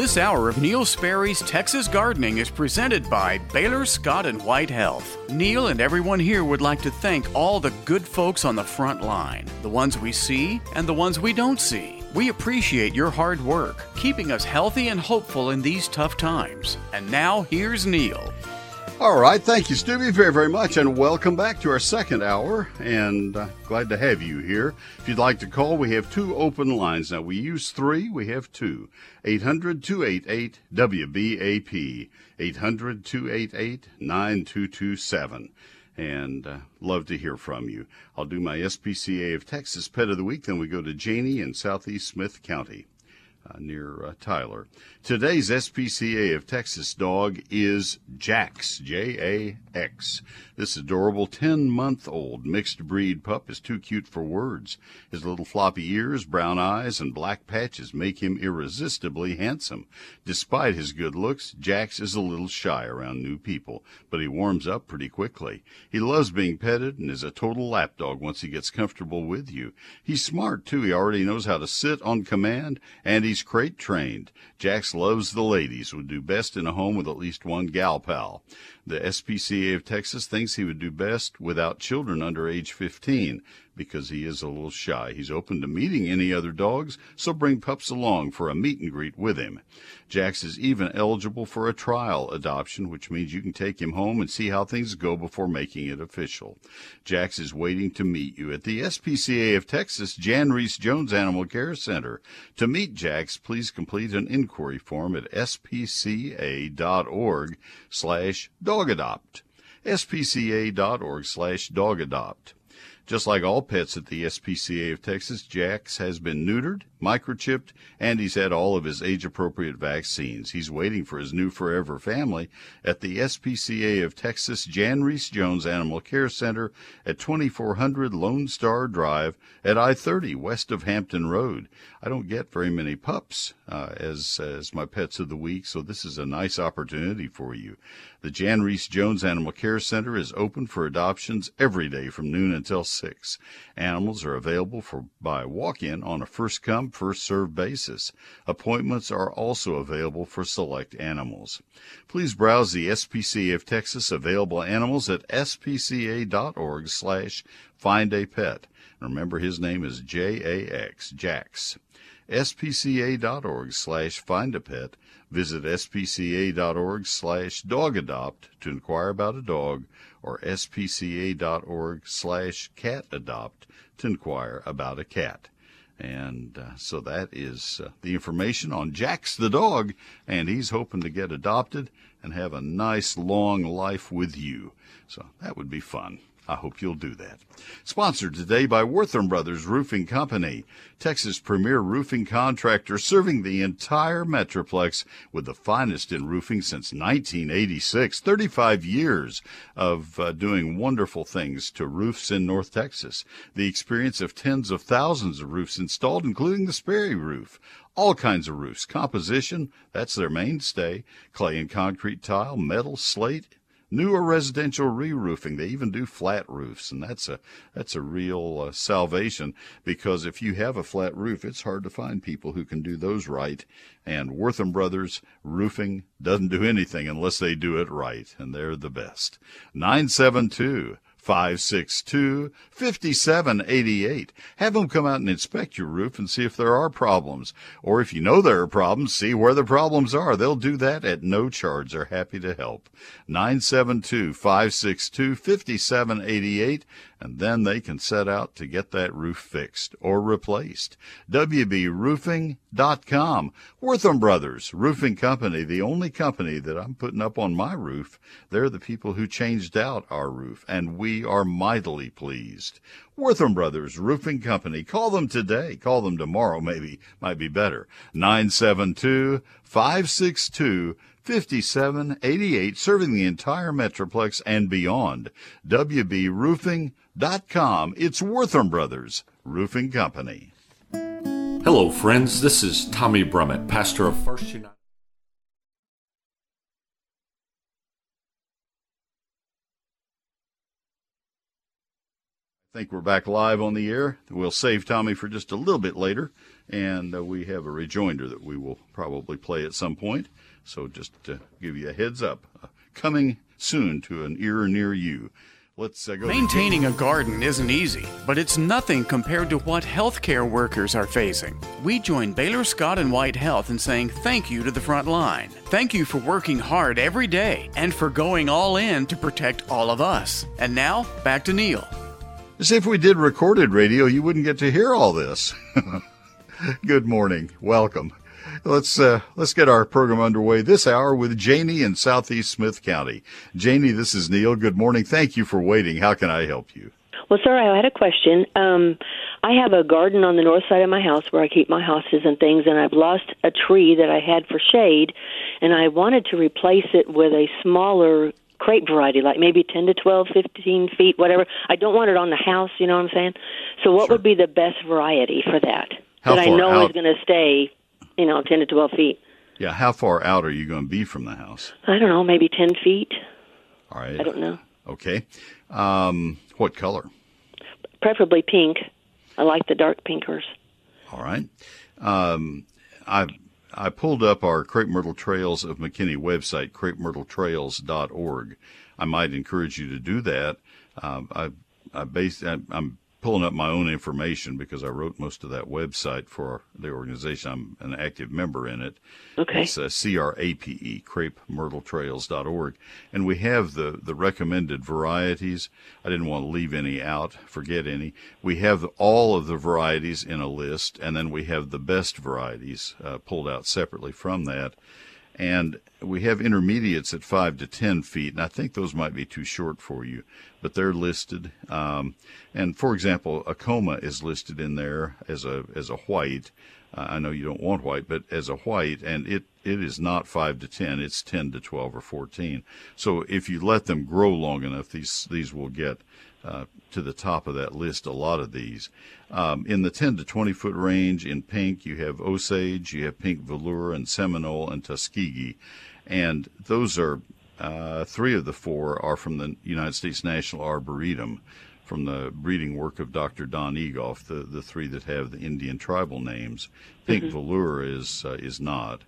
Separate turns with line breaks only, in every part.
This hour of Neil Sperry's Texas Gardening is presented by Baylor Scott and White Health. Neil and everyone here would like to thank all the good folks on the front line, the ones we see and the ones we don't see. We appreciate your hard work, keeping us healthy and hopeful in these tough times. And now, here's Neil.
All right, thank you, Stubby, very, very much, and welcome back to our second hour. And uh, glad to have you here. If you'd like to call, we have two open lines now. We use three, we have two. 800 288 WBAP, 800 288 9227. And uh, love to hear from you. I'll do my SPCA of Texas Pet of the Week, then we go to Janie in Southeast Smith County. Uh, near uh, Tyler. Today's SPCA of Texas dog is Jax, J A X. This adorable 10 month old mixed breed pup is too cute for words. His little floppy ears, brown eyes, and black patches make him irresistibly handsome. Despite his good looks, Jax is a little shy around new people, but he warms up pretty quickly. He loves being petted and is a total lapdog once he gets comfortable with you. He's smart too. He already knows how to sit on command and he's crate trained. Jax loves the ladies, would do best in a home with at least one gal pal. The SPCA of Texas thinks he would do best without children under age 15 because he is a little shy. He's open to meeting any other dogs, so bring pups along for a meet and greet with him. Jax is even eligible for a trial adoption, which means you can take him home and see how things go before making it official. Jax is waiting to meet you at the SPCA of Texas Jan Rees Jones Animal Care Center. To meet Jax, please complete an inquiry form at spca.org slash dogadopt. spca.org slash dogadopt. Just like all pets at the SPCA of Texas, Jax has been neutered, microchipped, and he's had all of his age appropriate vaccines. He's waiting for his new forever family at the SPCA of Texas Jan Rees Jones Animal Care Center at 2400 Lone Star Drive at I 30 west of Hampton Road. I don't get very many pups uh, as, as my pets of the week, so this is a nice opportunity for you. The Jan Rees Jones Animal Care Center is open for adoptions every day from noon until 6. Animals are available for by walk-in on a first come, first served basis. Appointments are also available for select animals. Please browse the SPCA of Texas available animals at spca.org slash find a pet. Remember his name is J-A-X, Jax. spca.org slash find a pet. Visit spca.org slash dogadopt to inquire about a dog or spca.org slash catadopt to inquire about a cat. And uh, so that is uh, the information on Jax the dog, and he's hoping to get adopted and have a nice long life with you. So that would be fun. I hope you'll do that. Sponsored today by Wortham Brothers Roofing Company, Texas' premier roofing contractor serving the entire Metroplex with the finest in roofing since 1986. 35 years of uh, doing wonderful things to roofs in North Texas. The experience of tens of thousands of roofs installed, including the Sperry roof all kinds of roofs. Composition, that's their mainstay. Clay and concrete tile, metal, slate, new or residential re-roofing. They even do flat roofs, and that's a that's a real uh, salvation because if you have a flat roof, it's hard to find people who can do those right. And Wortham Brothers Roofing doesn't do anything unless they do it right, and they're the best. Nine seven two. 562 5788. Have them come out and inspect your roof and see if there are problems. Or if you know there are problems, see where the problems are. They'll do that at no charge. They're happy to help. 972 562 5788 and then they can set out to get that roof fixed or replaced. WBRoofing.com. Wortham Brothers Roofing Company, the only company that I'm putting up on my roof. They're the people who changed out our roof, and we are mightily pleased. Wortham Brothers Roofing Company. Call them today. Call them tomorrow, maybe. Might be better. 972 562 5788, serving the entire Metroplex and beyond. WBRoofing.com. It's Wortham Brothers Roofing Company.
Hello, friends. This is Tommy Brummett, pastor of First United.
I think we're back live on the air. We'll save Tommy for just a little bit later, and uh, we have a rejoinder that we will probably play at some point. So just to give you a heads up, uh, coming soon to an ear near you. Let's uh, go.
Maintaining a garden isn't easy, but it's nothing compared to what healthcare workers are facing. We join Baylor Scott and White Health in saying thank you to the front line. Thank you for working hard every day and for going all in to protect all of us. And now, back to Neil.
As if we did recorded radio, you wouldn't get to hear all this. Good morning. Welcome. Let's uh, let's get our program underway this hour with Janie in Southeast Smith County. Janie, this is Neil. Good morning. Thank you for waiting. How can I help you?
Well, sir, I had a question. Um, I have a garden on the north side of my house where I keep my hostas and things, and I've lost a tree that I had for shade, and I wanted to replace it with a smaller crepe variety, like maybe 10 to 12, 15 feet, whatever. I don't want it on the house, you know what I'm saying? So, what
Sure.
would be the best variety for that?
How
that I know
out?
is going to stay, you know, 10 to 12 feet.
Yeah, how far out are you going to be from the house?
I don't know, maybe 10 feet.
All right.
I don't know.
Okay. Um, what color?
Preferably pink. I like the dark pinkers.
All right. Um, I I pulled up our Crepe Myrtle Trails of McKinney website, crepemyrtletrails.org. I might encourage you to do that. Um, I I base I, I'm pulling up my own information because I wrote most of that website for the organization. I'm an active member in it.
Okay.
It's uh, C-R-A-P-E, crepemyrtletrails.org. And we have the, the recommended varieties. I didn't want to leave any out, forget any. We have all of the varieties in a list, and then we have the best varieties uh, pulled out separately from that. And we have intermediates at 5 to 10 feet, and I think those might be too short for you, but they're listed. Um, and for example, Acoma is listed in there as a, as a white. Uh, I know you don't want white, but as a white, and it, it is not 5 to 10, it's 10 to 12 or 14. So if you let them grow long enough, these, these will get uh, to the top of that list, a lot of these. Um, in the 10 to 20 foot range, in pink, you have Osage, you have pink velour, and Seminole, and Tuskegee. And those are, uh, three of the four are from the United States National Arboretum, from the breeding work of Dr. Don Egolf, the, the three that have the Indian tribal names. Pink velour is, uh, is not.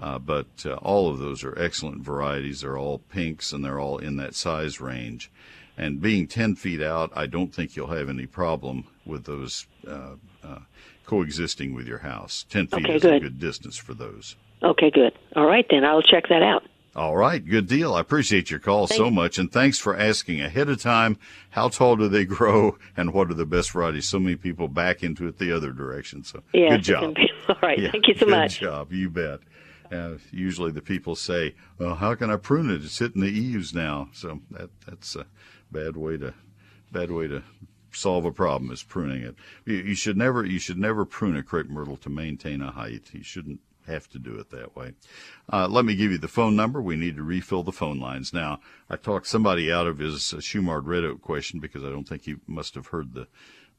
Uh, but uh, all of those are excellent varieties. They're all pinks and they're all in that size range. And being 10 feet out, I don't think you'll have any problem with those uh, uh, coexisting with your house. 10 feet
Okay,
is a
good.
good distance for those.
Okay, good. All right, then. I'll check that out.
All right, good deal. I appreciate your call so much, and thanks for asking ahead of time how tall do they grow and what are the best varieties. So many people back into it the other direction. So
Yes,
good job.
be. All right.
Yeah,
Thank you so
good
much.
Good job. You bet. Uh, usually the people say, "Well, how can I prune it? It's hitting the eaves now." So that that's a bad way to bad way to solve a problem is pruning it. You, you should never you should never prune a crepe myrtle to maintain a height. You shouldn't have to do it that way. Uh, let me give you the phone number. We need to refill the phone lines now. I talked somebody out of his Shumard Red Oak question because I don't think he must have heard the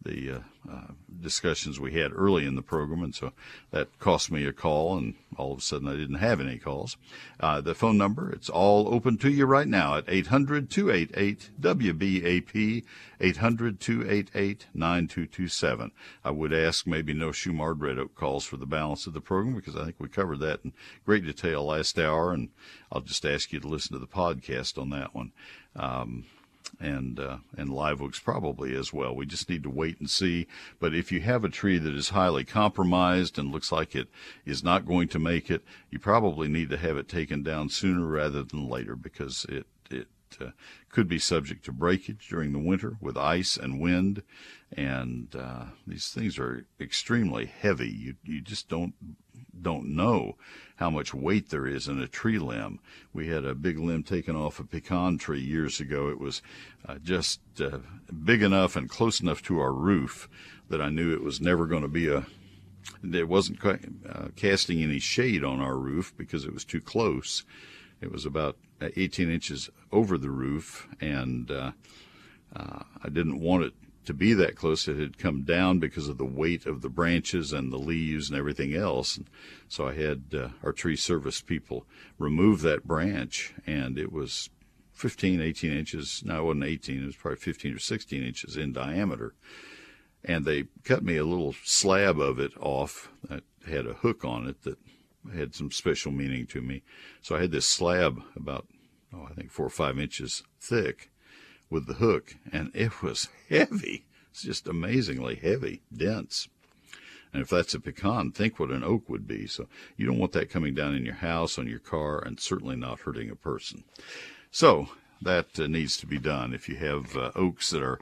the uh, uh, discussions we had early in the program, and so that cost me a call, and all of a sudden I didn't have any calls. Uh, the phone number, it's all open to you right now at 800-288-WBAP, 800-288-9227. I would ask maybe no Shumard Red Oak calls for the balance of the program because I think we covered that in great detail last hour, and I'll just ask you to listen to the podcast on that one. Um, and uh, and live oaks probably as well. We just need to wait and see. But if you have a tree that is highly compromised and looks like it is not going to make it, you probably need to have it taken down sooner rather than later because it it uh, could be subject to breakage during the winter with ice and wind, and uh, these things are extremely heavy. You you just don't don't know how much weight there is in a tree limb. We had a big limb taken off a pecan tree years ago. It was uh, just uh, big enough and close enough to our roof that I knew it was never going to be a. It wasn't uh, casting any shade on our roof because it was too close. It was about uh, 18 inches over the roof, and uh, uh, I didn't want it to be that close. It had come down because of the weight of the branches and the leaves and everything else. And so I had uh, our tree service people remove that branch, and it was 15, 18 inches. No, it wasn't 18. It was probably 15 or 16 inches in diameter. And they cut me a little slab of it off that had a hook on it that had some special meaning to me. So I had this slab about, oh, I think four or five inches thick with the hook, and it was heavy. It's just amazingly heavy, dense. And if that's a pecan, think what an oak would be. So you don't want that coming down in your house, on your car, and certainly not hurting a person. So that uh, needs to be done. If you have uh, oaks that are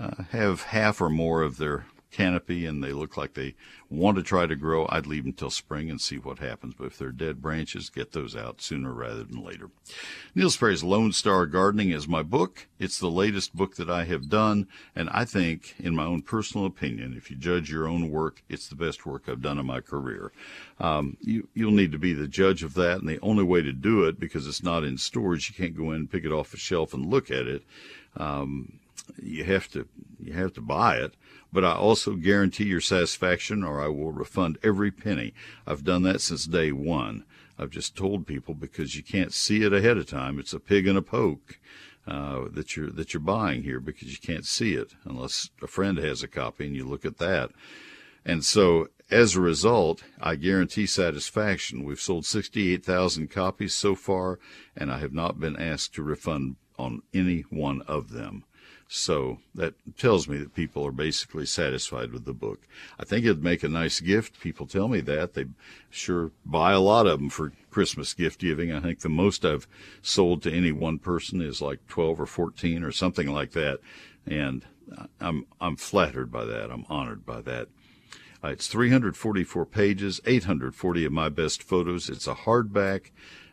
uh, have half or more of their canopy and they look like they want to try to grow, I'd leave them till spring and see what happens. But if they're dead branches, get those out sooner rather than later. Neil Sperry's Lone Star Gardening is my book. It's the latest book that I have done, and I think, in my own personal opinion, if you judge your own work, it's the best work I've done in my career. Um, you, you'll need to be the judge of that, and the only way to do it, because it's not in storage, you can't go in, and pick it off a shelf, and look at it. Um, you have to you have to buy it but I also guarantee your satisfaction or I will refund every penny. I've done that since day one. I've just told people because you can't see it ahead of time. It's a pig and a poke uh, that you're that you're buying here because you can't see it unless a friend has a copy and you look at that. And so as a result, I guarantee satisfaction. We've sold 68,000 copies so far, and I have not been asked to refund on any one of them. So that tells me that people are basically satisfied with the book. I think it'd make a nice gift. People tell me that. They sure buy a lot of them for Christmas gift giving. I think the most I've sold to any one person is like 12 or 14 or something like that. And I'm, I'm flattered by that. I'm honored by that. Uh, it's 344 pages, 840 of my best photos. It's a hardback.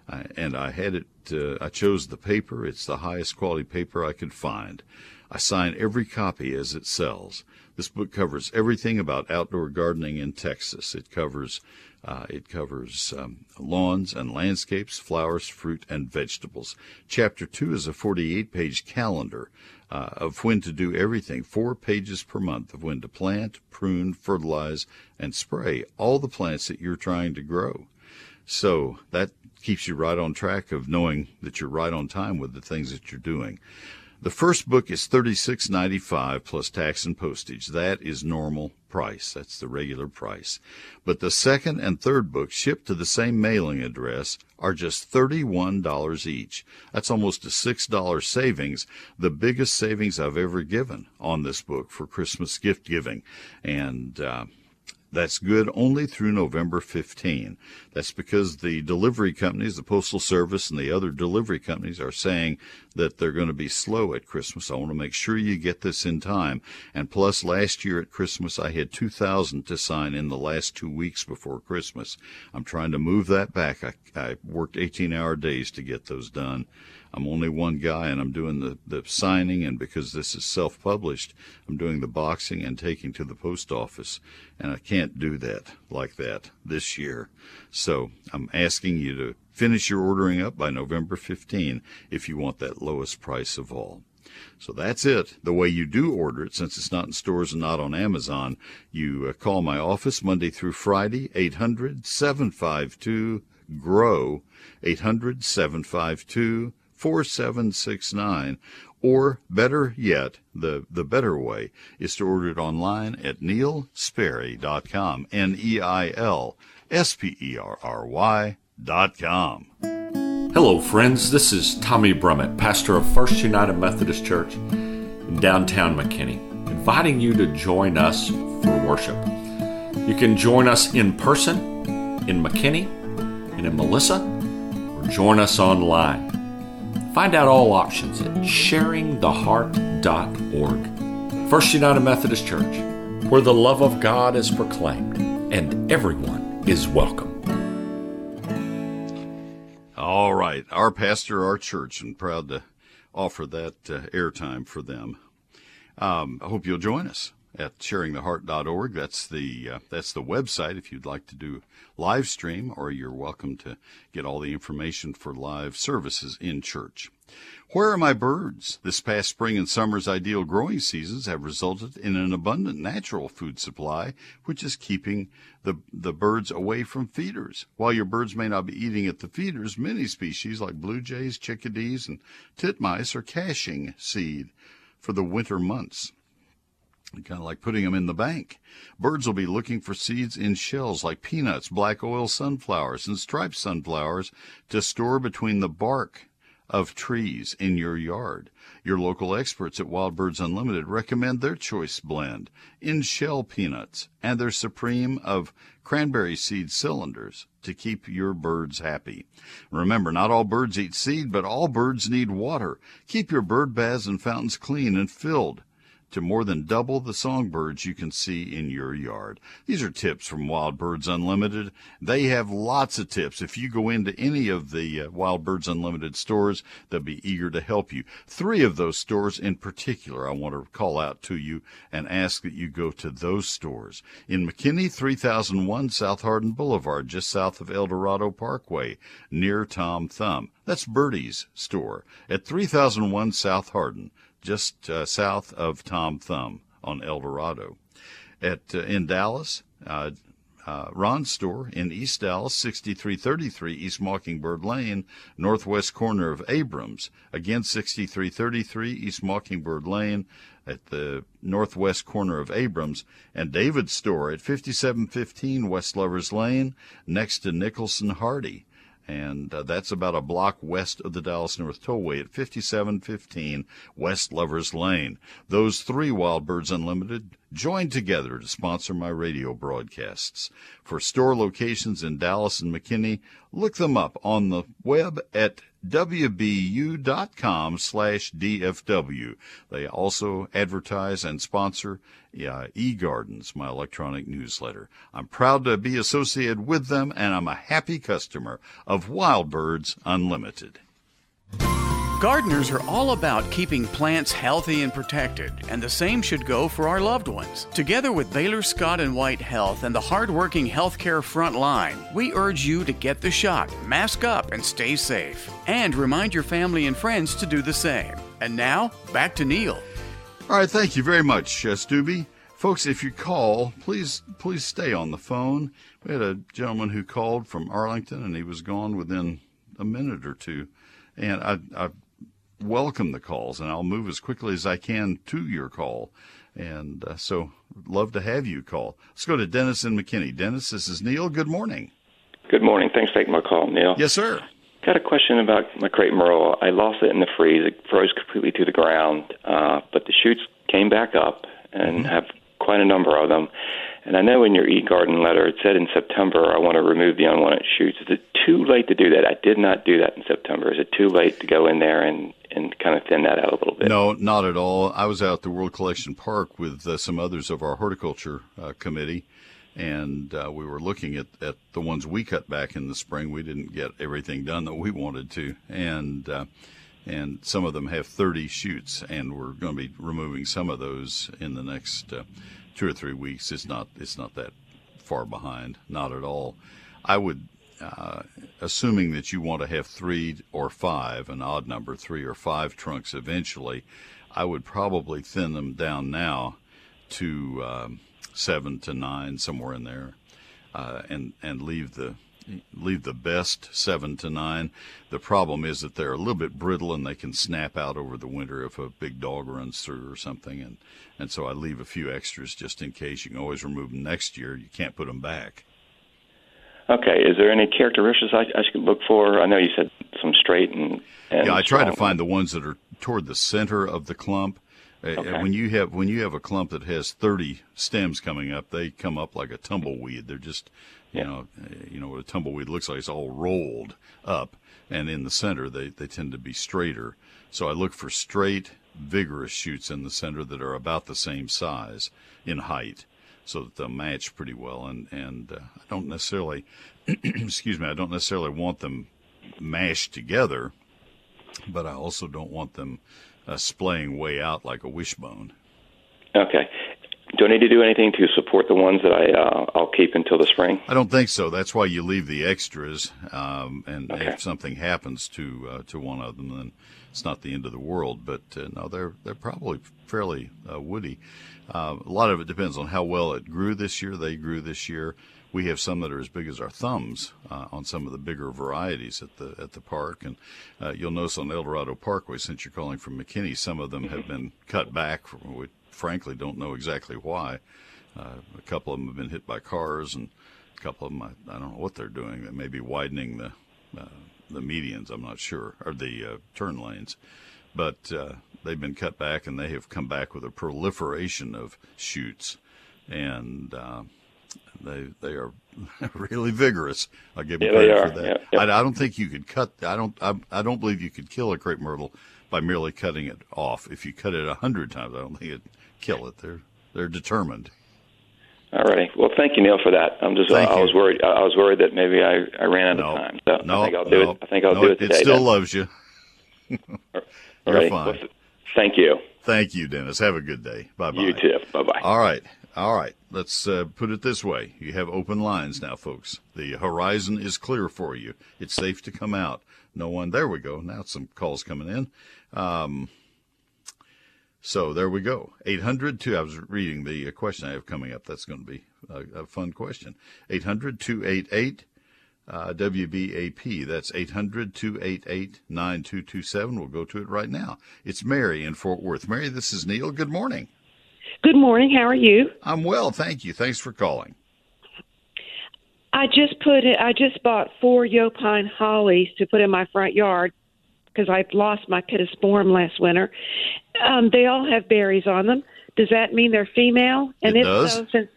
Uh, and I had it, uh, I chose the paper. It's the highest quality paper I could find. I sign every copy as it sells. This book covers everything about outdoor gardening in Texas. It covers uh, it covers um, lawns and landscapes, flowers, fruit, and vegetables. Chapter two is a 48-page calendar uh, of when to do everything. Four pages per month of when to plant, prune, fertilize, and spray all the plants that you're trying to grow. So that keeps you right on track of knowing that you're right on time with the things that you're doing. The first book is $36.95 plus tax and postage. That is normal price. That's the regular price. But the second and third books shipped to the same mailing address are just $31 each. That's almost a $6 savings, the biggest savings I've ever given on this book for Christmas gift giving. And uh, that's good only through November 15. That's because the delivery companies, the Postal Service, and the other delivery companies are saying that they're going to be slow at Christmas. I want to make sure you get this in time. And plus, last year at Christmas, I had 2,000 to sign in the last two weeks before Christmas. I'm trying to move that back. I, I worked 18 hour days to get those done. I'm only one guy and I'm doing the, the signing and because this is self-published, I'm doing the boxing and taking to the post office and I can't do that like that this year. So I'm asking you to finish your ordering up by November 15 if you want that lowest price of all. So that's it. The way you do order it, since it's not in stores and not on Amazon, you uh, call my office Monday through Friday, 800 752 GROW, 800 752 4769 or better yet, the, the better way is to order it online at neilsperry.com. N-E-I-L S-P-E-R-R-Y dot com.
Hello, friends. This is Tommy Brummett, pastor of First United Methodist Church in downtown McKinney, inviting you to join us for worship. You can join us in person in McKinney and in Melissa, or join us online Find out all options at sharingtheheart.org. First United Methodist Church, where the love of God is proclaimed and everyone is welcome.
All right, our pastor, our church, and proud to offer that uh, airtime for them. Um, I hope you'll join us at sharingtheheart.org. That's the uh, that's the website if you'd like to do live stream, or you're welcome to get all the information for live services in church. Where are my birds? This past spring and summer's ideal growing seasons have resulted in an abundant natural food supply, which is keeping the, the birds away from feeders. While your birds may not be eating at the feeders, many species like blue jays, chickadees, and titmice are caching seed for the winter months. Kind of like putting them in the bank. Birds will be looking for seeds in shells like peanuts, black oil sunflowers, and striped sunflowers to store between the bark of trees in your yard. Your local experts at Wild Birds Unlimited recommend their choice blend in shell peanuts and their supreme of cranberry seed cylinders to keep your birds happy. Remember, not all birds eat seed, but all birds need water. Keep your bird baths and fountains clean and filled to more than double the songbirds you can see in your yard. These are tips from Wild Birds Unlimited. They have lots of tips. If you go into any of the uh, Wild Birds Unlimited stores, they'll be eager to help you. Three of those stores in particular, I want to call out to you and ask that you go to those stores. In McKinney, 3001 South Hardin Boulevard, just south of El Dorado Parkway, near Tom Thumb. That's Birdie's store at 3001 South Hardin just uh, south of Tom Thumb on El Dorado. At uh, in Dallas, uh, uh, Ron's store in East Dallas, 6333 East Mockingbird Lane, northwest corner of Abrams. Again, 6333 East Mockingbird Lane at the northwest corner of Abrams. And David's store at 5715 West Lovers Lane, next to Nicholson Hardie and uh, that's about a block west of the Dallas North Tollway at 5715 West Lovers Lane. Those three Wild Birds Unlimited joined together to sponsor my radio broadcasts. For store locations in Dallas and McKinney, look them up on the web at wbu.com slash DFW. They also advertise and sponsor uh, eGardens, my electronic newsletter. I'm proud to be associated with them, and I'm a happy customer of Wild Birds Unlimited.
Gardeners are all about keeping plants healthy and protected, and the same should go for our loved ones. Together with Baylor Scott and White Health and the hardworking healthcare front line, we urge you to get the shot, mask up, and stay safe. And remind your family and friends to do the same. And now, back to Neil.
All right, thank you very much, uh, Stubby. Folks, if you call, please please stay on the phone. We had a gentleman who called from Arlington, and he was gone within a minute or two. And I, I welcome the calls, and I'll move as quickly as I can to your call. And uh, so, love to have you call. Let's go to Dennis and McKinney. Dennis, this is Neil. Good morning.
Good morning. Thanks for taking my call, Neil.
Yes, sir.
Got a question about my crepe myrtle. I lost it in the freeze. It froze completely to the ground, uh, but the shoots came back up and mm-hmm. have quite a number of them. And I know in your e-garden letter it said in September I want to remove the unwanted shoots. Is it too late to do that? I did not do that in September. Is it too late to go in there and and kind of thin that out a little bit?
No, not at all. I was out at the World Collection Park with uh, some others of our horticulture uh, committee, and uh, we were looking at, at the ones we cut back in the spring. We didn't get everything done that we wanted to, and uh, and some of them have 30 shoots, and we're going to be removing some of those in the next uh, two or three weeks. It's not it's not that far behind, not at all. I would uh, assuming that you want to have three or five, an odd number, three or five trunks eventually, I would probably thin them down now to um, seven to nine, somewhere in there, uh, and and leave the leave the best seven to nine. The problem is that they're a little bit brittle and they can snap out over the winter if a big dog runs through or something. And and so I leave a few extras just in case. You can always remove them next year. You can't put them back.
Okay. Is there any characteristics I, I should look for? I know you said some straight and, and
yeah. I try to find the ones that are toward the center of the clump. Uh, okay. When you have when you have a clump that has 30 stems coming up, they come up like a tumbleweed. They're just, you yeah. know, uh, you know what a tumbleweed looks like. It's all rolled up, and in the center they they tend to be straighter. So I look for straight, vigorous shoots in the center that are about the same size in height so that they'll match pretty well. And and uh, I don't necessarily, excuse me, I don't necessarily want them mashed together, but I also don't want them uh, splaying way out like a wishbone.
Okay. do I need to do anything to support the ones that I uh, I'll keep until the spring?
I don't think so. That's why you leave the extras, um, and
Okay.
if something happens to uh, to one of them, then it's not the end of the world. But uh, no, they're they're probably fairly uh, woody. Uh, a lot of it depends on how well it grew this year. They grew this year. We have some that are as big as our thumbs uh, on some of the bigger varieties at the at the park, and uh, you'll notice on El Dorado Parkway, since you're calling from McKinney, some of them have been cut back. From, we frankly don't know exactly why. Uh, a couple of them have been hit by cars, and a couple of them, I, I don't know what they're doing. They may be widening the the medians. I'm not sure, or the uh, turn lanes. But uh, they've been cut back, and they have come back with a proliferation of shoots, and uh, they they are really vigorous. I'll give them
Yeah,
credit for that. I, I don't think you could cut. I don't. I, I don't believe you could kill a crepe myrtle by merely cutting it off. If you cut it a hundred times, I don't think it'd kill it. They're they're determined.
All righty. Well, thank you, Neil, for that. I'm just
Thank
I was worried. I was worried that maybe I, I ran out
No,
of time. So
no,
I think I'll do
no,
it. I think I'll do it today.
It still
then.
loves you.
All
You're fine.
Well, thank you.
Thank you, Dennis. Have a good day. Bye bye.
You too. Bye bye.
All right. All right. Let's uh, put it this way. You have open lines now, folks. The horizon is clear for you. It's safe to come out. No one. There we go. Now some calls coming in. Um, so there we go. 800 I was reading the uh, question I have coming up. That's going to be a, a fun question. 800 288 uh, WBAP. That's 800 288 9227. We'll go to it right now. It's Mary in Fort Worth. Mary, this is Neil. Good morning.
Good morning. How are you?
I'm well, thank you. Thanks for calling.
I just put it. I just bought four Yaupon hollies to put in my front yard because I lost my pittosporum last winter. Um, they all have berries on them. Does that mean they're female? And
It
if
does.
so, since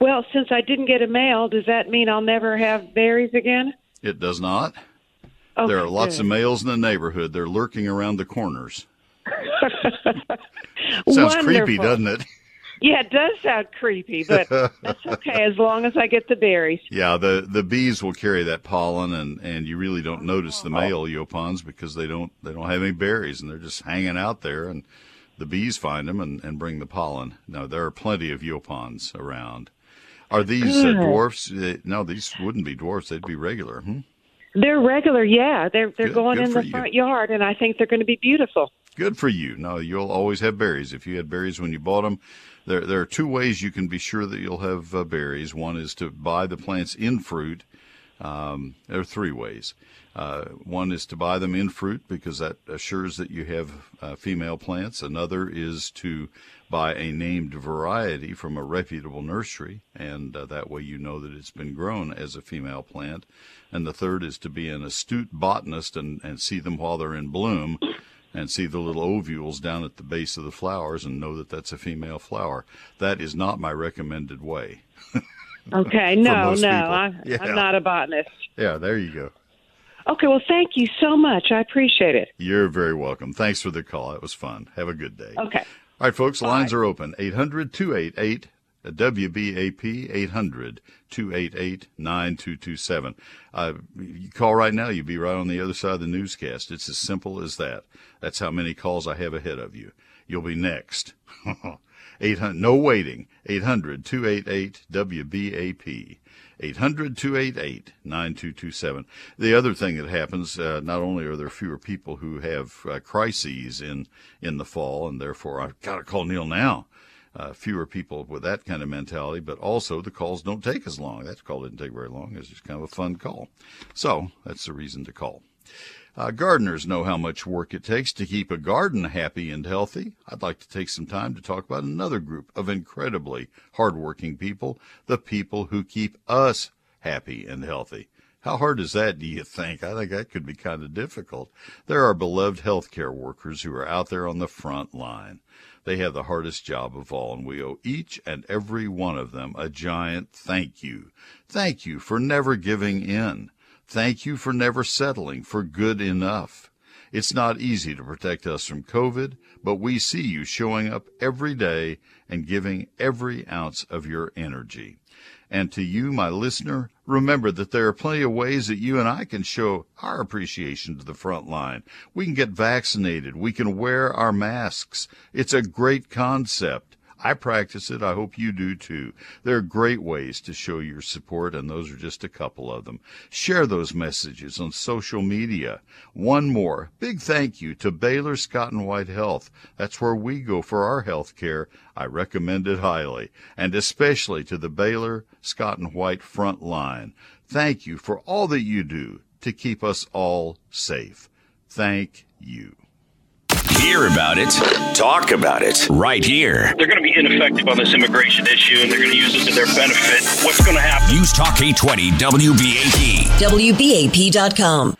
well, since I didn't get a male, does that mean I'll never have berries again?
It does not.
Okay,
there are lots
good.
of males in the neighborhood. They're lurking around the corners. Sounds creepy, doesn't it?
Yeah, it does sound creepy, but that's okay as long as I get the berries.
Yeah, the the bees will carry that pollen, and and you really don't notice the male yaupons because they don't they don't have any berries, and they're just hanging out there, and the bees find them and and bring the pollen. Now there are plenty of yaupons around. Are these uh, dwarfs? Uh, no, these wouldn't be dwarfs. They'd be regular. Hmm?
They're regular, yeah. They're they're
Good-
going
good
in the
you.
front yard, and I think they're going to be beautiful.
Good for you. No, you'll always have berries. If you had berries when you bought them, there there are two ways you can be sure that you'll have uh, berries. One is to buy the plants in fruit. Um, there are three ways. Uh, one is to buy them in fruit because that assures that you have uh, female plants. Another is to buy a named variety from a reputable nursery, and uh, that way you know that it's been grown as a female plant. And the third is to be an astute botanist and, and see them while they're in bloom and see the little ovules down at the base of the flowers and know that that's a female flower. That is not my recommended way.
Okay, no, no. I,
Yeah.
I'm not a botanist.
Yeah, there you go.
Okay, well, thank you so much. I appreciate it.
You're very welcome. Thanks for the call. That was fun. Have a good day.
Okay.
All right, folks, lines are open. 800 288 WBAP, 800 288 9227. Uh, You call right now, you'll be right on the other side of the newscast. It's as simple as that. That's how many calls I have ahead of you. You'll be next. 800, no waiting. 800 288 WBAP. 800 288 9227. The other thing that happens, uh, not only are there fewer people who have uh, crises in, in the fall, and therefore I've got to call Neil now. Uh, fewer people with that kind of mentality, but also the calls don't take as long. That call didn't take very long. It's just kind of a fun call. So that's the reason to call. Uh, gardeners know how much work it takes to keep a garden happy and healthy. I'd like to take some time to talk about another group of incredibly hardworking people, the people who keep us happy and healthy. How hard is that, do you think? I think that could be kind of difficult. There are beloved healthcare workers who are out there on the front line. They have the hardest job of all, and we owe each and every one of them a giant thank you. Thank you for never giving in. Thank you for never settling for good enough. It's not easy to protect us from COVID, but we see you showing up every day and giving every ounce of your energy. And to you, my listener, remember that there are plenty of ways that you and I can show our appreciation to the front line. We can get vaccinated. We can wear our masks. It's a great concept. I practice it. I hope you do too. There are great ways to show your support, and those are just a couple of them. Share those messages on social media. One more big thank you to Baylor Scott and White Health. That's where we go for our health care. I recommend it highly, and especially to the Baylor Scott and White front line. Thank you for all that you do to keep us all safe. Thank you.
Hear about it, talk about it right here.
They're going to be ineffective on this immigration issue and they're going to use it to their benefit. What's going to happen?
News Talk 820 WBAP.
WBAP.com.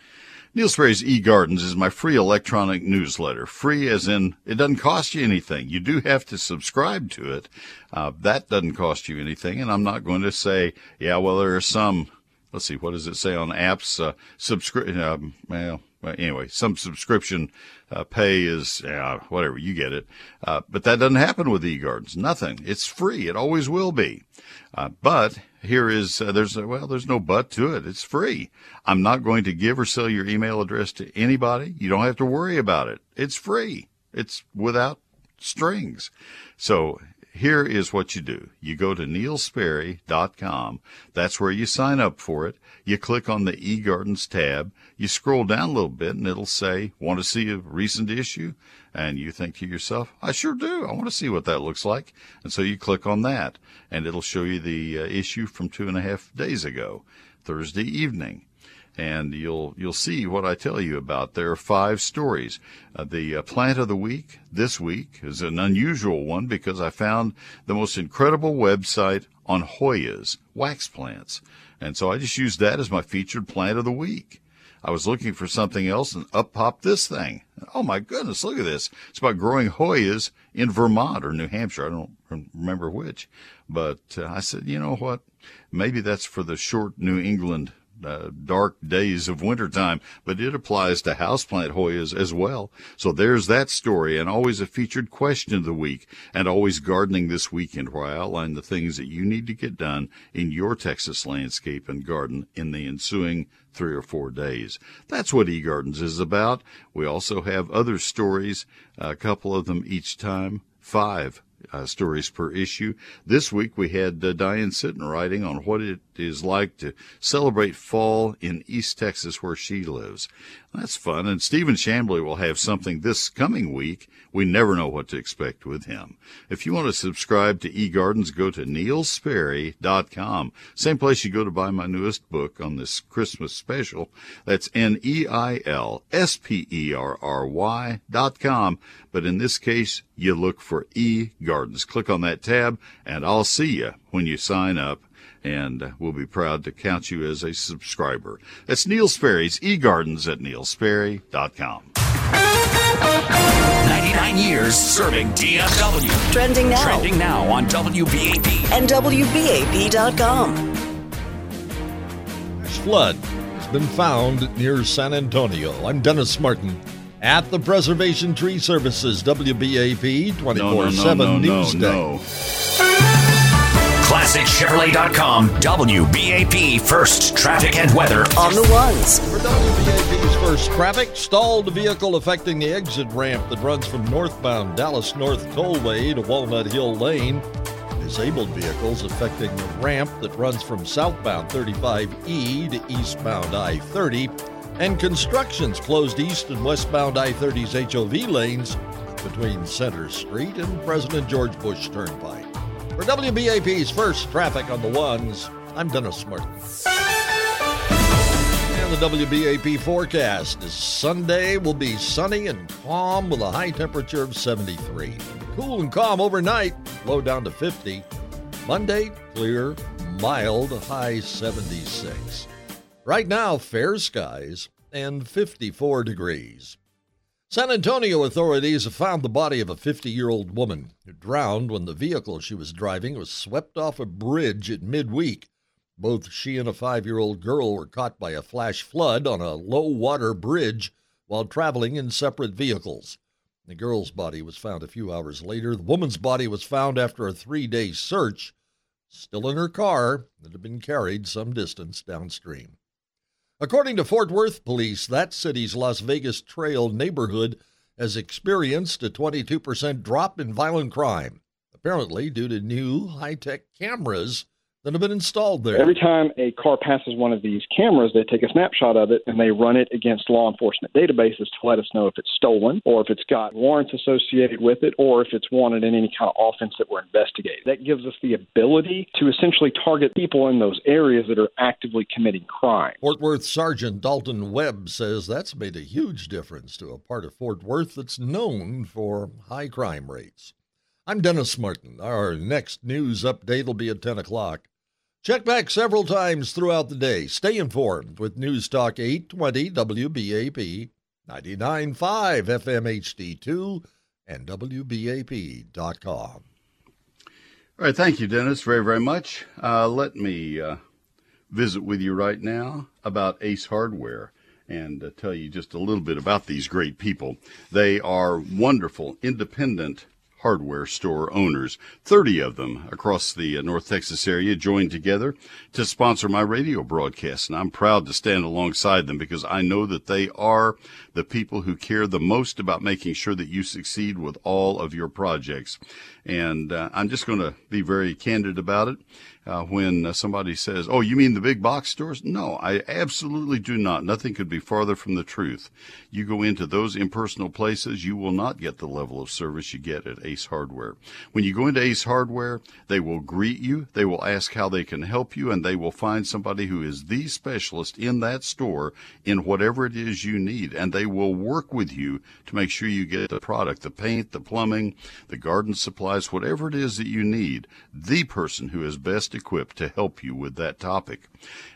Neil Sperry's eGardens is my free electronic newsletter. Free as in it doesn't cost you anything. You do have to subscribe to it. Uh, that doesn't cost you anything. And I'm not going to say, yeah, well, there are some, let's see, what does it say on apps? Uh, subscribe, um, well, anyway, some subscription uh, pay is uh, whatever you get it, uh, but that doesn't happen with eGardens. Nothing. It's free. It always will be. Uh, but here is uh, there's well there's no but to it. It's free. I'm not going to give or sell your email address to anybody. You don't have to worry about it. It's free. It's without strings. So here is what you do. You go to neilsperry.com. That's where you sign up for it. You click on the eGardens tab. You scroll down a little bit and it'll say, want to see a recent issue? And you think to yourself, I sure do. I want to see what that looks like. And so you click on that and it'll show you the uh, issue from two and a half days ago, Thursday evening and you'll you'll see what I tell you about. There are five stories. Uh, the uh, plant of the week this week is an unusual one because I found the most incredible website on Hoyas wax plants, and so I just used that as my featured plant of the week. I was looking for something else, and up popped this thing. Oh my goodness, look at this! It's about growing Hoyas in Vermont or New Hampshire. I don't remember which, but uh, I said, you know what? Maybe that's for the short New England uh, dark days of wintertime, but it applies to houseplant Hoyas as well. So there's that story and always a featured question of the week and always gardening this weekend where I outline the things that you need to get done in your Texas landscape and garden in the ensuing three or four days. That's what eGardens is about. We also have other stories, a couple of them each time, five uh, stories per issue. This week we had uh, Diane Sitten writing on what it is like to celebrate fall in East Texas where she lives. That's fun. And Stephen Chamblee will have something this coming week. We never know what to expect with him. If you want to subscribe to eGardens, go to neilsperry.com. Same place you go to buy my newest book on this Christmas special. That's N-E-I-L-S-P-E-R-R-Y dot com. But in this case, you look for eGardens. Click on that tab and I'll see you when you sign up and uh, we'll be proud to count you as a subscriber. That's Neil Sperry's eGardens at neilsperry.com.
99 years serving DFW.
Trending now.
Trending now on WBAP.
And WBAP.com.
Flood has been found near San Antonio. I'm Dennis Martin at the Preservation Tree Services WBAP 24 7 News Day.
ClassicChevrolet.com, WBAP First Traffic and Weather.
On the ones.
For WBAP's first traffic, stalled vehicle affecting the exit ramp that runs from northbound Dallas North Tollway to Walnut Hill Lane. Disabled vehicles affecting the ramp that runs from southbound 35E to eastbound I 30. And constructions closed east and westbound I 30's HOV lanes between Center Street and President George Bush Turnpike. For WBAP's first traffic on the ones, I'm Dennis Martin. And the WBAP forecast is Sunday will be sunny and calm with a high temperature of 73. Cool and calm overnight, low down to 50. Monday, clear, mild, high 76. Right now, fair skies and 54 degrees. San Antonio authorities have found the body of a 50 year old woman who drowned when the vehicle she was driving was swept off a bridge at midweek. Both she and a five year old girl were caught by a flash flood on a low water bridge while traveling in separate vehicles. The girl's body was found a few hours later. The woman's body was found after a three day search, still in her car that had been carried some distance downstream. According to Fort Worth police, that city's Las Vegas Trail neighborhood has experienced a 22% drop in violent crime. Apparently due to new high tech cameras that have been installed there.
Every time a car passes one of these cameras, they take a snapshot of it and they run it against law enforcement databases to let us know if it's stolen or if it's got warrants associated with it or if it's wanted in any kind of offense that we're investigating. That gives us the ability to essentially target people in those areas that are actively committing crime.
Fort Worth Sergeant Dalton Webb says that's made a huge difference to a part of Fort Worth that's known for high crime rates. I'm Dennis Martin. Our next news update will be at 10 o'clock. Check back several times throughout the day. Stay informed with News Talk 820 WBAP, 99.5 FM HD2, and WBAP.com.
All right, thank you, Dennis, very, very much. Uh, let me uh, visit with you right now about Ace Hardware and uh, tell you just a little bit about these great people. They are wonderful, independent hardware store owners. 30 of them across the uh, North Texas area joined together to sponsor my radio broadcast. And I'm proud to stand alongside them because I know that they are the people who care the most about making sure that you succeed with all of your projects. And uh, I'm just going to be very candid about it uh, when uh, somebody says, Oh, you mean the big box stores? No, I absolutely do not. Nothing could be farther from the truth. You go into those impersonal places, you will not get the level of service you get at Ace Hardware. When you go into Ace Hardware, they will greet you, they will ask how they can help you, and they will find somebody who is the specialist in that store in whatever it is you need. And they will work with you to make sure you get the product, the paint, the plumbing, the garden supplies, whatever it is that you need. The person who is best equipped to help you with that topic.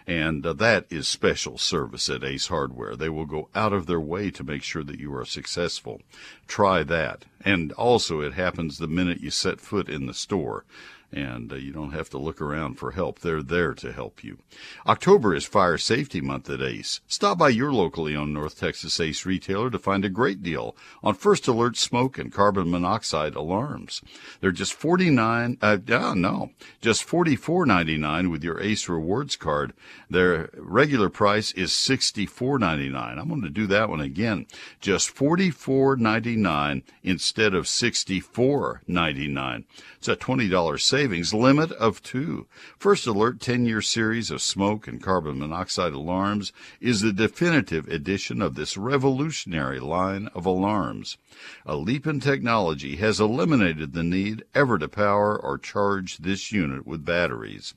And uh, that is special service at Ace Hardware. They will go out of their way to make sure that you are successful. Try that. And also, it happens the minute you set foot in the store and uh, you don't have to look around for help. They're there to help you. October is Fire Safety Month at ACE. Stop by your locally owned North Texas ACE retailer to find a great deal on First Alert smoke and carbon monoxide alarms. They're just 49 uh, no, just 44.99 with your ACE rewards card. Their regular price is 64.99. I'm going to do that one again. Just 44.99 instead of 64.99. It's a $20 savings limit of two. First Alert 10 year series of smoke and carbon monoxide alarms is the definitive edition of this revolutionary line of alarms. A leap in technology has eliminated the need ever to power or charge this unit with batteries.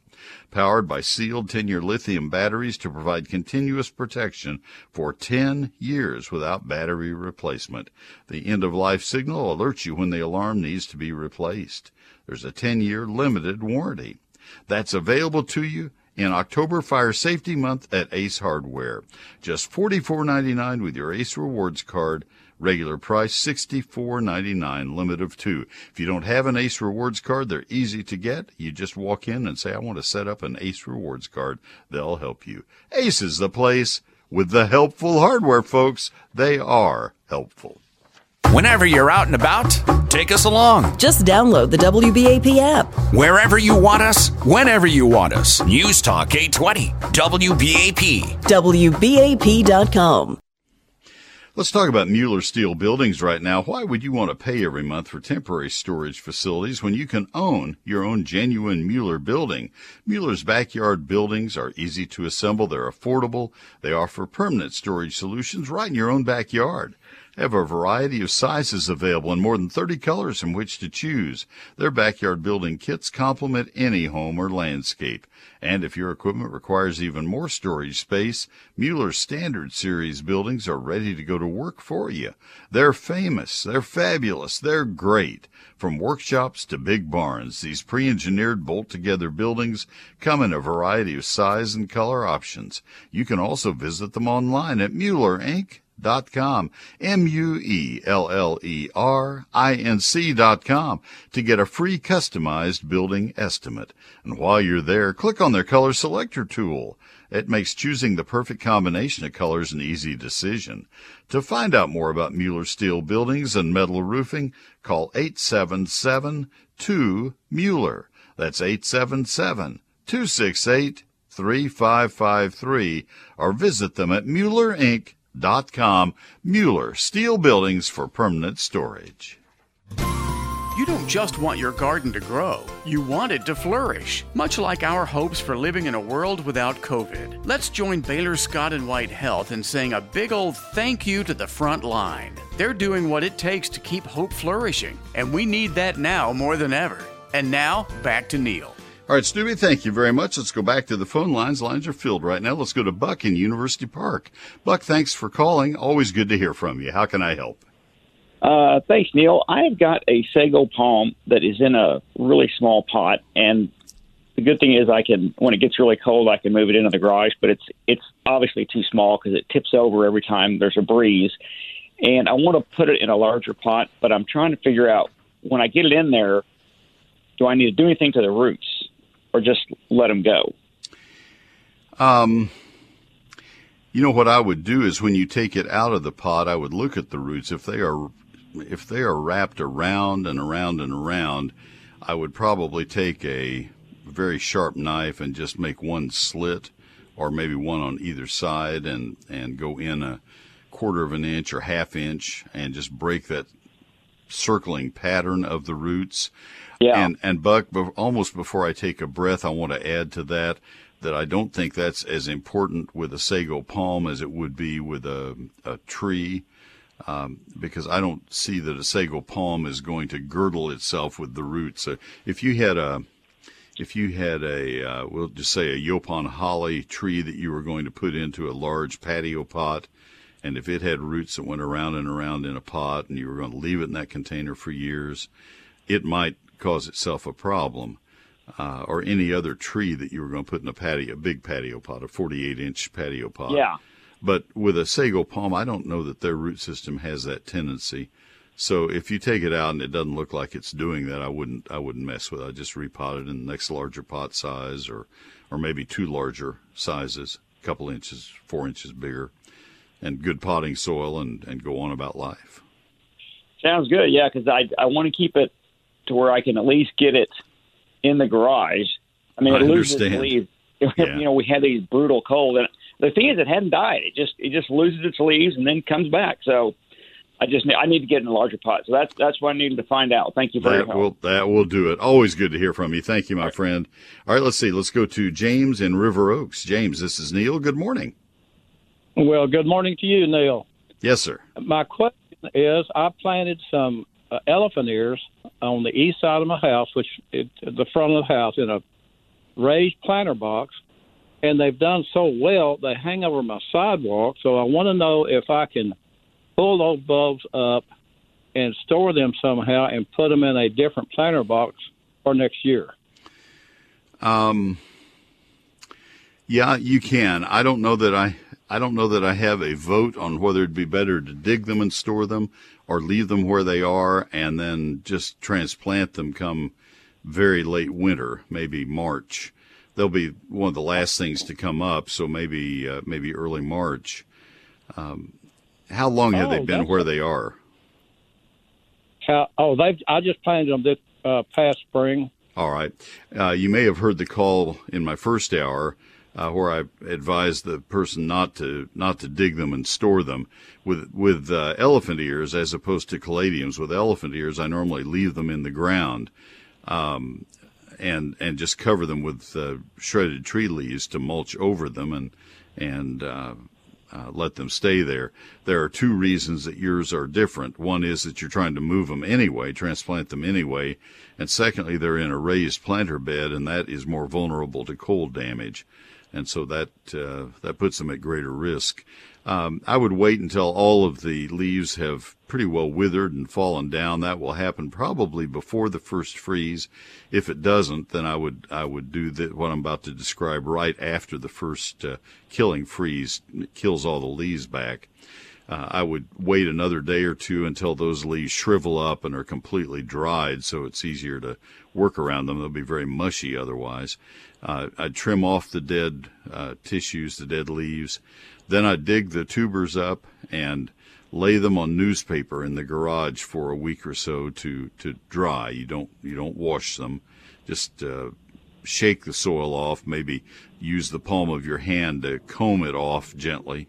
Powered by sealed 10 year lithium batteries to provide continuous protection for 10 years without battery replacement. The end of life signal alerts you when the alarm needs to be replaced. There's a 10 year limited warranty. That's available to you in October Fire Safety Month at Ace Hardware. Just $44.99 with your Ace Rewards card. Regular price $64.99, limit of two. If you don't have an Ace Rewards card, they're easy to get. You just walk in and say, I want to set up an Ace Rewards card. They'll help you. Ace is the place with the helpful hardware, folks. They are helpful.
Whenever you're out and about, take us along.
Just download the WBAP app.
Wherever you want us, whenever you want us. News Talk 820, WBAP.
WBAP.com.
Let's talk about Mueller Steel Buildings right now. Why would you want to pay every month for temporary storage facilities when you can own your own genuine Mueller building? Mueller's backyard buildings are easy to assemble, they're affordable, they offer permanent storage solutions right in your own backyard. Have a variety of sizes available and more than 30 colors from which to choose. Their backyard building kits complement any home or landscape. And if your equipment requires even more storage space, Mueller's Standard Series buildings are ready to go to work for you. They're famous, they're fabulous, they're great. From workshops to big barns, these pre-engineered bolt-together buildings come in a variety of size and color options. You can also visit them online at Mueller Inc dot com. M-u-e-l-l-e-r-i-n-c dot com to get a free customized building estimate. And while you're there click on their color selector tool. It makes choosing the perfect combination of colors an easy decision. To find out more about mueller steel buildings and metal roofing call 877 2 mueller. That's 877 268 3553 or visit them at Mueller Inc com. Mueller Steel Buildings for Permanent Storage.
You don't just want your garden to grow, you want it to flourish, much like our hopes for living in a world without COVID. Let's join Baylor Scott and White Health in saying a big old thank you to the front line. They're doing what it takes to keep hope flourishing, and we need that now more than ever. And now, back to Neil.
All right, Stubby, thank you very much. Let's go back to the phone lines. Lines are filled right now. Let's go to Buck in University Park. Buck, thanks for calling. Always good to hear from you. How can I help?
Uh, thanks, Neil. I've got a sago palm that is in a really small pot, and the good thing is I can, when it gets really cold, I can move it into the garage. But it's it's obviously too small because it tips over every time there's a breeze, and I want to put it in a larger pot. But I'm trying to figure out when I get it in there, do I need to do anything to the roots? Or just let them go?
Um, you know what I would do is when you take it out of the pot, I would look at the roots. If they are if they are wrapped around and around and around, I would probably take a very sharp knife and just make one slit or maybe one on either side and, and go in a quarter of an inch or half inch and just break that circling pattern of the roots.
Yeah.
And and Buck, almost before I take a breath, I want to add to that that I don't think that's as important with a sago palm as it would be with a a tree. Um, because I don't see that a sago palm is going to girdle itself with the roots. So if you had a, if you had a, uh, we'll just say a Yaupon holly tree that you were going to put into a large patio pot, and if it had roots that went around and around in a pot, and you were going to leave it in that container for years, it might cause itself a problem. Uh, or any other tree that you were going to put in a patio, a big patio pot, a 48 inch patio pot.
Yeah.
But with a sago palm, I don't know that their root system has that tendency. So if you take it out and it doesn't look like it's doing that, I wouldn't I wouldn't mess with it. I just repot it in the next larger pot size, or or maybe two larger sizes, a couple inches, four inches bigger, and good potting soil, and and go on about life.
Sounds good. Yeah, because I I want to keep it to where I can at least get it in the garage. I mean, it
I
loses
understand.
leaves.
Yeah.
You know, we had these brutal cold, and the thing is, it hadn't died. It just it just loses its leaves and then comes back. So I just I need to get in a larger pot. So that's that's what I needed to find out. Thank you for your
That
help.
will that will do it. Always good to hear from you. Thank you, my friend. All right, let's see. Let's go to James in River Oaks. James, this is Neil. Good morning.
Well, good morning to you, Neil.
Yes, sir.
My question is I planted some uh, elephant ears on the east side of my house, which is the front of the house, in a raised planter box, and they've done so well they hang over my sidewalk. So I want to know if I can pull those bulbs up and store them somehow and put them in a different planter box for next year.
Um, yeah, you can. I don't know that I. I don't know that I have a vote on whether it'd be better to dig them and store them or leave them where they are and then just transplant them come very late winter, maybe March. They'll be one of the last things to come up, so maybe uh, maybe early March. Um, how long have they
Oh,
been where they are?
How, oh, they've I just planted them this uh, past spring.
All right. Uh, you may have heard the call in my first hour uh, where I advise the person not to not to dig them and store them with with uh, elephant ears as opposed to caladiums. With elephant ears, I normally leave them in the ground. Um, and and just cover them with uh, shredded tree leaves to mulch over them and and uh, uh, let them stay there. There are two reasons that yours are different. One is that you're trying to move them anyway, transplant them anyway, and secondly, they're in a raised planter bed, and that is more vulnerable to cold damage, and so that uh, that puts them at greater risk. Um, I would wait until all of the leaves have pretty well withered and fallen down. That will happen probably before the first freeze. If it doesn't, then I would I would do the, what I'm about to describe right after the first uh, killing freeze kills all the leaves back. Uh, I would wait another day or two until those leaves shrivel up and are completely dried, so it's easier to work around them. They'll be very mushy otherwise. Uh, I'd trim off the dead uh, tissues, the dead leaves. Then I'd dig the tubers up and lay them on newspaper in the garage for a week or so to, to dry. You don't you don't wash them. Just uh, shake the soil off. Maybe use the palm of your hand to comb it off gently,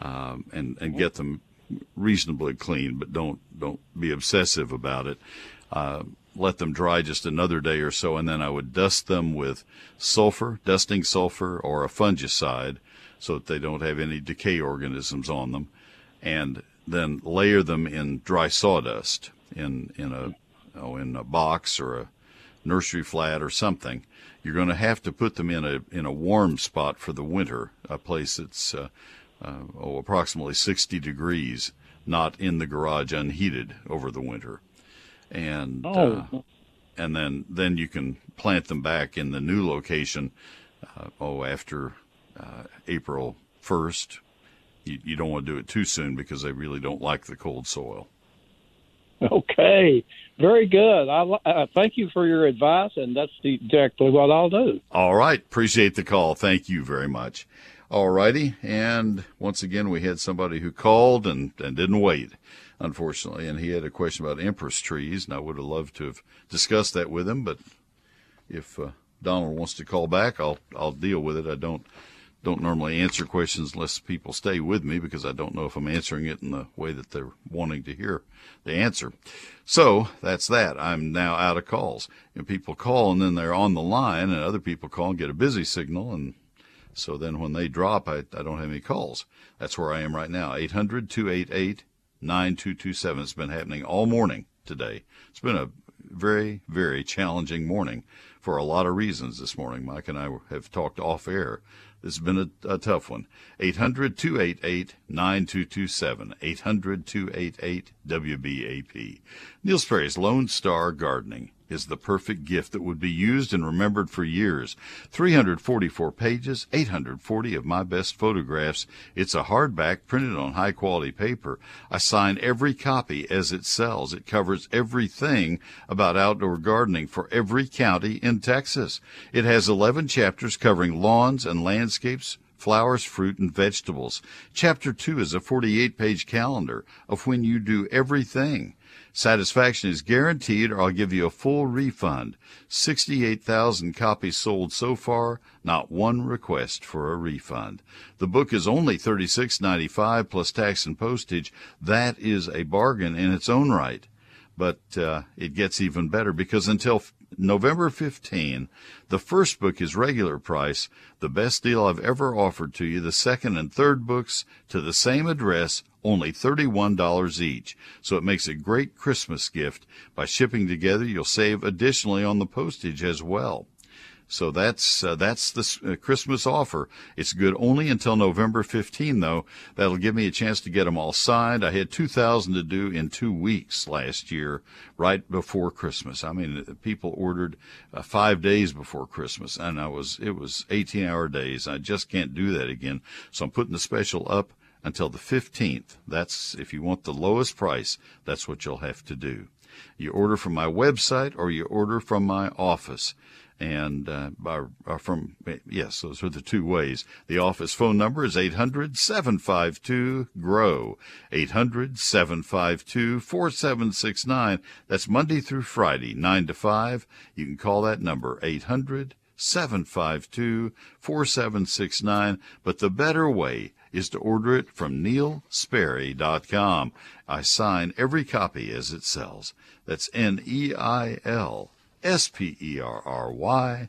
um, and and get them reasonably clean. But don't don't be obsessive about it. Let them dry just another day or so, and then I would dust them with sulfur, dusting sulfur, or a fungicide so that they don't have any decay organisms on them, and then layer them in dry sawdust in in a oh, in a box or a nursery flat or something. You're going to have to put them in a in a warm spot for the winter, a place that's uh, uh, oh, approximately 60 degrees, not in the garage unheated over the winter. And
Oh.
uh, and then then you can plant them back in the new location. Uh, oh, after uh, April 1st. You, you don't want to do it too soon because they really don't like the cold soil.
Okay, very good. I uh, thank you for your advice, and that's exactly what I'll do.
All right. Appreciate the call. Thank you very much. All righty. And once again, we had somebody who called and, and didn't wait, unfortunately. And he had a question about empress trees, and I would have loved to have discussed that with him. But if uh, Donald wants to call back, I'll I'll deal with it. I don't don't normally answer questions unless people stay with me because I don't know if I'm answering it in the way that they're wanting to hear the answer. So that's that. I'm now out of calls. And people call and then they're on the line and other people call and get a busy signal and so then when they drop, I, I don't have any calls. That's where I am right now. 800 288 9227. It's been happening all morning today. It's been a very, very challenging morning for a lot of reasons this morning. Mike and I have talked off air. This has been a, a tough one. 800 288 9227. 800 288 WBAP. Neil Sperry's Lone Star Gardening is the perfect gift that would be used and remembered for years. 344 pages, 840 of my best photographs. It's a hardback printed on high quality paper. I sign every copy as it sells. It covers everything about outdoor gardening for every county in Texas. It has 11 chapters covering lawns and landscapes, flowers, fruit, and vegetables. Chapter 2 is a 48 page calendar of when you do everything. Satisfaction is guaranteed or I'll give you a full refund. 68,000 copies sold so far, not one request for a refund. The book is only $36.95 plus tax and postage. That is a bargain in its own right. But uh, it gets even better because until November 15, the first book is regular price, the best deal I've ever offered to you. The second and third books to the same address, only $31 each. So it makes a great Christmas gift. By shipping together, you'll save additionally on the postage as well. So that's uh, that's the uh, Christmas offer. It's good only until November 15, though. That'll give me a chance to get them all signed. I had 2,000 to do in two weeks last year, right before Christmas. I mean, uh, people ordered uh, five days before Christmas, and I was it was 18-hour days. I just can't do that again. So I'm putting the special up until the 15th. That's if you want the lowest price. That's what you'll have to do. You order from my website or you order from my office and uh, by, uh, from yes, those are the two ways. The office phone number is 800-752-GROW, 800-752-4769. That's Monday through Friday, 9 to 5. You can call that number, 800 752 4769. But the better way is to order it from neilsperry.com. I sign every copy as it sells. That's N E I L S P E R R Y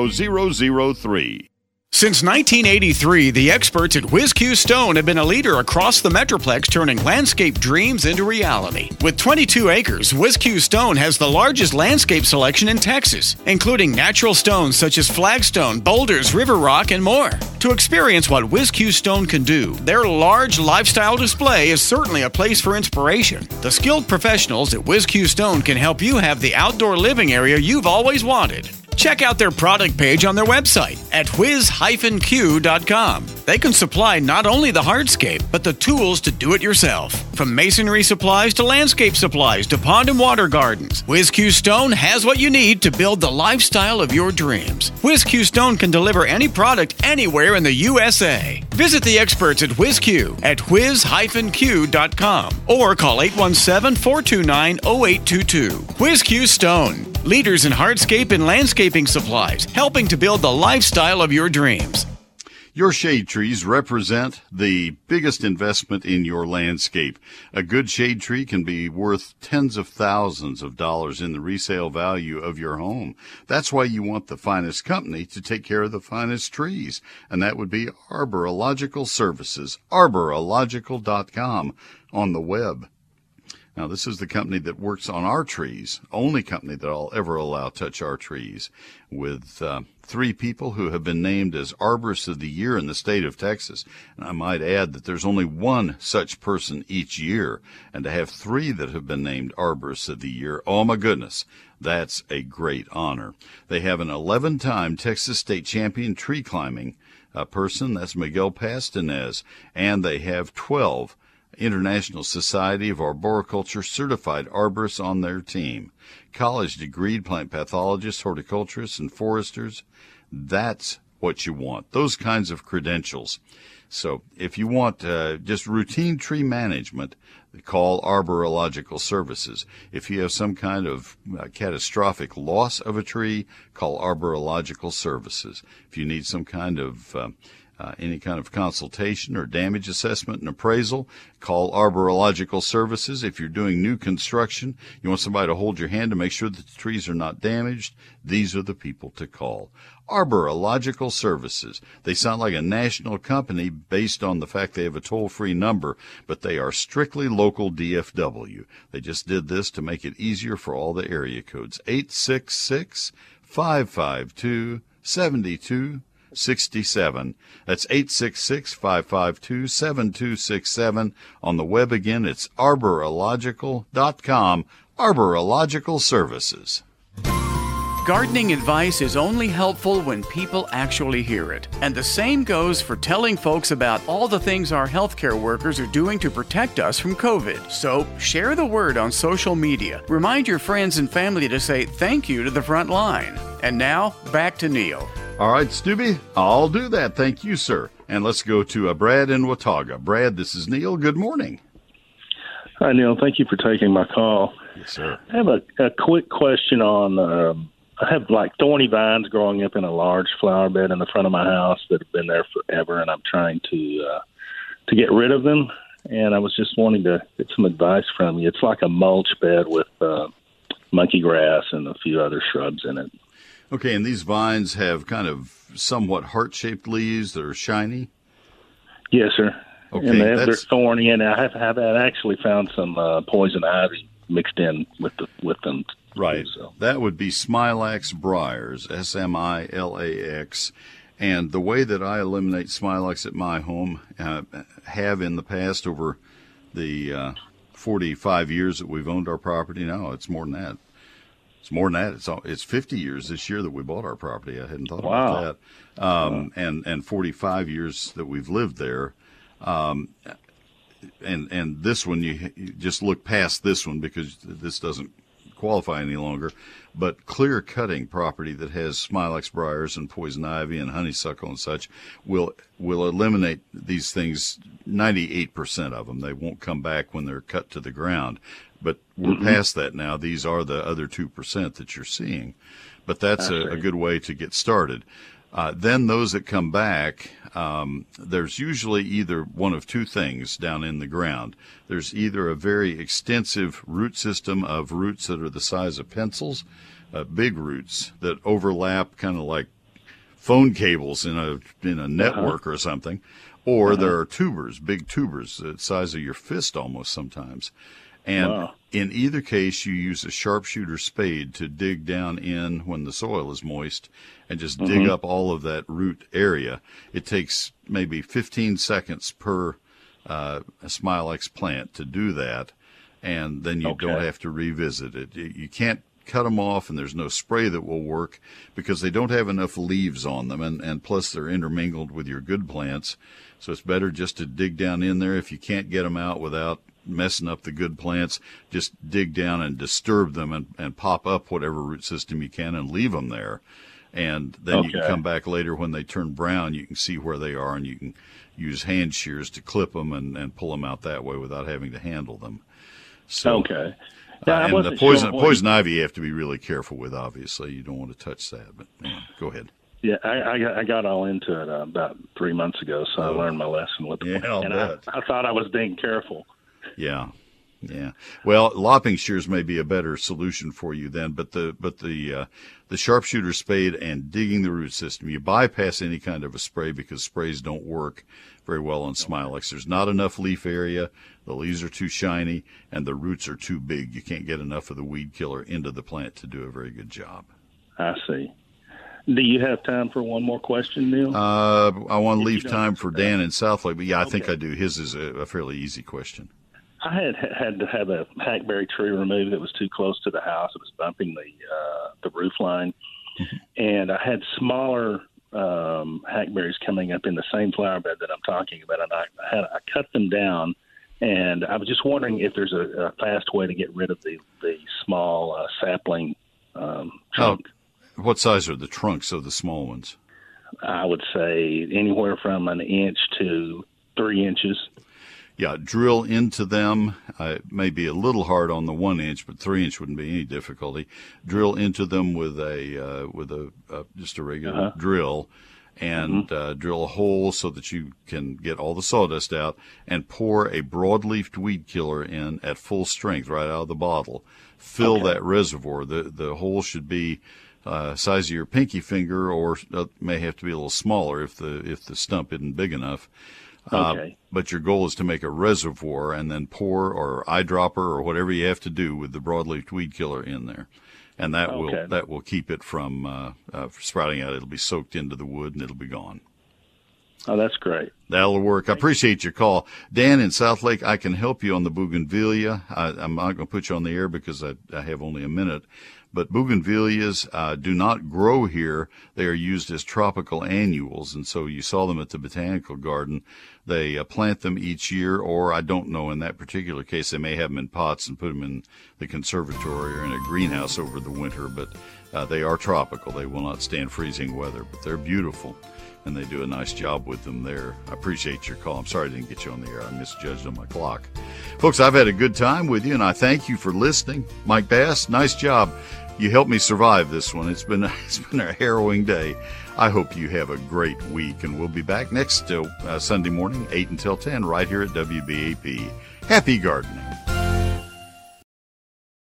Since 1983, the experts at WhizQ Stone have been a leader across the Metroplex, turning landscape dreams into reality. With 22 acres, WhizQ Stone has the largest landscape selection in Texas, including natural stones such as flagstone, boulders, river rock, and more. To experience what WhizQ Stone can do, their large lifestyle display is certainly a place for inspiration. The skilled professionals at WhizQ Stone can help you have the outdoor living area you've always wanted. Check out their product page on their website at whiz-q.com. They can supply not only the hardscape, but the tools to do it yourself. From masonry supplies to landscape supplies to pond and water gardens, WhizQ Stone has what you need to build the lifestyle of your dreams. WhizQ Stone can deliver any product anywhere in the USA. Visit the experts at WhizQ at whiz-q.com or call 817-429-0822. WhizQ Stone, leaders in hardscape and landscaping supplies, helping to build the lifestyle of your dreams.
Your shade trees represent the biggest investment in your landscape. A good shade tree can be worth tens of thousands of dollars in the resale value of your home. That's why you want the finest company to take care of the finest trees, and that would be Arborological Services, arborological.com on the web. Now, this is the company that works on our trees, only company that I'll ever allow touch our trees, with uh, three people who have been named as Arborists of the Year in the state of Texas. And I might add that there's only one such person each year, and to have three that have been named Arborists of the Year, oh my goodness, that's a great honor. They have an 11 time Texas State Champion tree climbing uh, person, that's Miguel Pastinez, and they have 12 International Society of Arboriculture certified arborists on their team. College degreed plant pathologists, horticulturists, and foresters. That's what you want. Those kinds of credentials. So if you want uh, just routine tree management, call Arborological Services. If you have some kind of uh, catastrophic loss of a tree, call Arborological Services. If you need some kind of uh, uh, any kind of consultation or damage assessment and appraisal, call Arborological Services. If you're doing new construction, you want somebody to hold your hand to make sure that the trees are not damaged, these are the people to call. Arborological Services. They sound like a national company based on the fact they have a toll free number, but they are strictly local DFW. They just did this to make it easier for all the area codes. 866 552 72 67. That's 866 552 7267. On the web again, it's arborological.com. Arborological Services.
Gardening advice is only helpful when people actually hear it. And the same goes for telling folks about all the things our healthcare workers are doing to protect us from COVID. So share the word on social media. Remind your friends and family to say thank you to the front line. And now, back to Neil.
All right, Stubby, I'll do that. Thank you, sir. And let's go to uh, Brad in Watauga. Brad, this is Neil. Good morning.
Hi, Neil. Thank you for taking my call.
Yes, sir.
I have a, a quick question on. Um, I have like thorny vines growing up in a large flower bed in the front of my house that have been there forever, and I'm trying to uh, to get rid of them. And I was just wanting to get some advice from you. It's like a mulch bed with uh, monkey grass and a few other shrubs in it.
Okay, and these vines have kind of somewhat heart shaped leaves that are shiny?
Yes, sir.
Okay,
and they have, they're thorny, and I have, have actually found some uh, poison ivy mixed in with the with them.
Right. That would be Smilax briars, S M I L A X. And the way that I eliminate Smilax at my home, uh, have in the past over the uh, 45 years that we've owned our property. No, it's more than that. It's more than that. It's all, it's 50 years this year that we bought our property. I hadn't thought
Wow.
about that. Um, and and 45 years that we've lived there. Um, and and this one you, you just look past this one because this doesn't qualify any longer. But clear cutting property that has smilax briars and poison ivy and honeysuckle and such will will eliminate these things. Ninety eight percent of them they won't come back when they're cut to the ground. But we're
Mhm.
past that now. These are the other two percent that you're seeing. But that's
I
a, a
see.
good way to get started. Uh, then those that come back, um, there's usually either one of two things down in the ground. There's either a very extensive root system of roots that are the size of pencils, uh, big roots that overlap, kind of like phone cables in a in a network or something, or there are tubers, big tubers, the size of your fist almost sometimes. And
Wow.
in either case, you use a sharpshooter spade to dig down in when the soil is moist and just dig
Mhm.
up all of that root area. It takes maybe 15 seconds per uh, Smilax plant to do that, and then you don't have to revisit it. You can't cut them off and there's no spray that will work because they don't have enough leaves on them and, and plus they're intermingled with your good plants. So it's better just to dig down in there. If you can't get them out without messing up the good plants, just dig down and disturb them and, and pop up whatever root system you can and leave them there. And then okay. you can come back later when they turn brown, you can see where they are and you can use hand shears to clip them and, and pull them out that way without having to handle them.
So, okay.
Uh, and the poison, sure poison ivy you have to be really careful with, obviously. You don't want to touch that, but yeah, go ahead.
Yeah, I, I, I got all into it uh, about three months ago, so oh. I learned my lesson with the
yeah, and
I, I thought I was being careful.
Yeah, yeah. Well, lopping shears may be a better solution for you then, but the but the uh, the sharpshooter spade and digging the root system, you bypass any kind of a spray because sprays don't work very well on Smilax. There's not enough leaf area, the leaves are too shiny, and the roots are too big. You can't get enough of the weed killer into the plant to do a very good job.
I see. Do you have time for one more question, Neil?
Uh, I want to leave time for Dan in Southlake, but yeah, I okay. think I do. His is a, a, fairly easy question.
I had had to have a hackberry tree removed that was too close to the house. It was bumping the uh, the roof line, mm-hmm. and I had smaller um, hackberries coming up in the same flower bed that I'm talking about, and I, I had I cut them down. And I was just wondering if there's a, a fast way to get rid of the the small uh, sapling um, trunk.
Oh what size are the trunks of the small ones?
I would say anywhere from an inch to three inches.
Yeah, drill into them. Uh, it may be a little hard on the one inch, but three inch wouldn't be any difficulty. Drill into them with a uh, with a uh, just a regular uh-huh. drill, and mm-hmm. uh, drill a hole so that you can get all the sawdust out, and pour a broadleaf weed killer in at full strength right out of the bottle. Fill okay. that reservoir. The the hole should be uh, size of your pinky finger, or uh, may have to be a little smaller if the if the stump isn't big enough.
Uh, okay.
But your goal is to make a reservoir and then pour or eyedropper or whatever you have to do with the broadleaf weed killer in there, and that okay. will that will keep it from uh, uh, sprouting out. It'll be soaked into the wood and it'll be gone.
Oh, that's great.
That'll work. I appreciate your call. Dan in Southlake, I can help you on the bougainvillea. I, am not going to put you on the air because I, I have only a minute. But bougainvilleas uh, do not grow here. They are used as tropical annuals, and so you saw them at the botanical garden. They uh, plant them each year, or I don't know in that particular case, they may have them in pots and put them in the conservatory or in a greenhouse over the winter. But uh, they are tropical. They will not stand freezing weather, but they're beautiful and they do a nice job with them there. I appreciate your call. I'm sorry I didn't get you on the air. I misjudged on my clock. Folks, I've had a good time with you, and I thank you for listening. Mike Bass, nice job you helped me survive this one. It's been it's been a harrowing day. I hope you have a great week, and we'll be back next uh, Sunday morning, eight until ten, right here at WBAP. Happy gardening.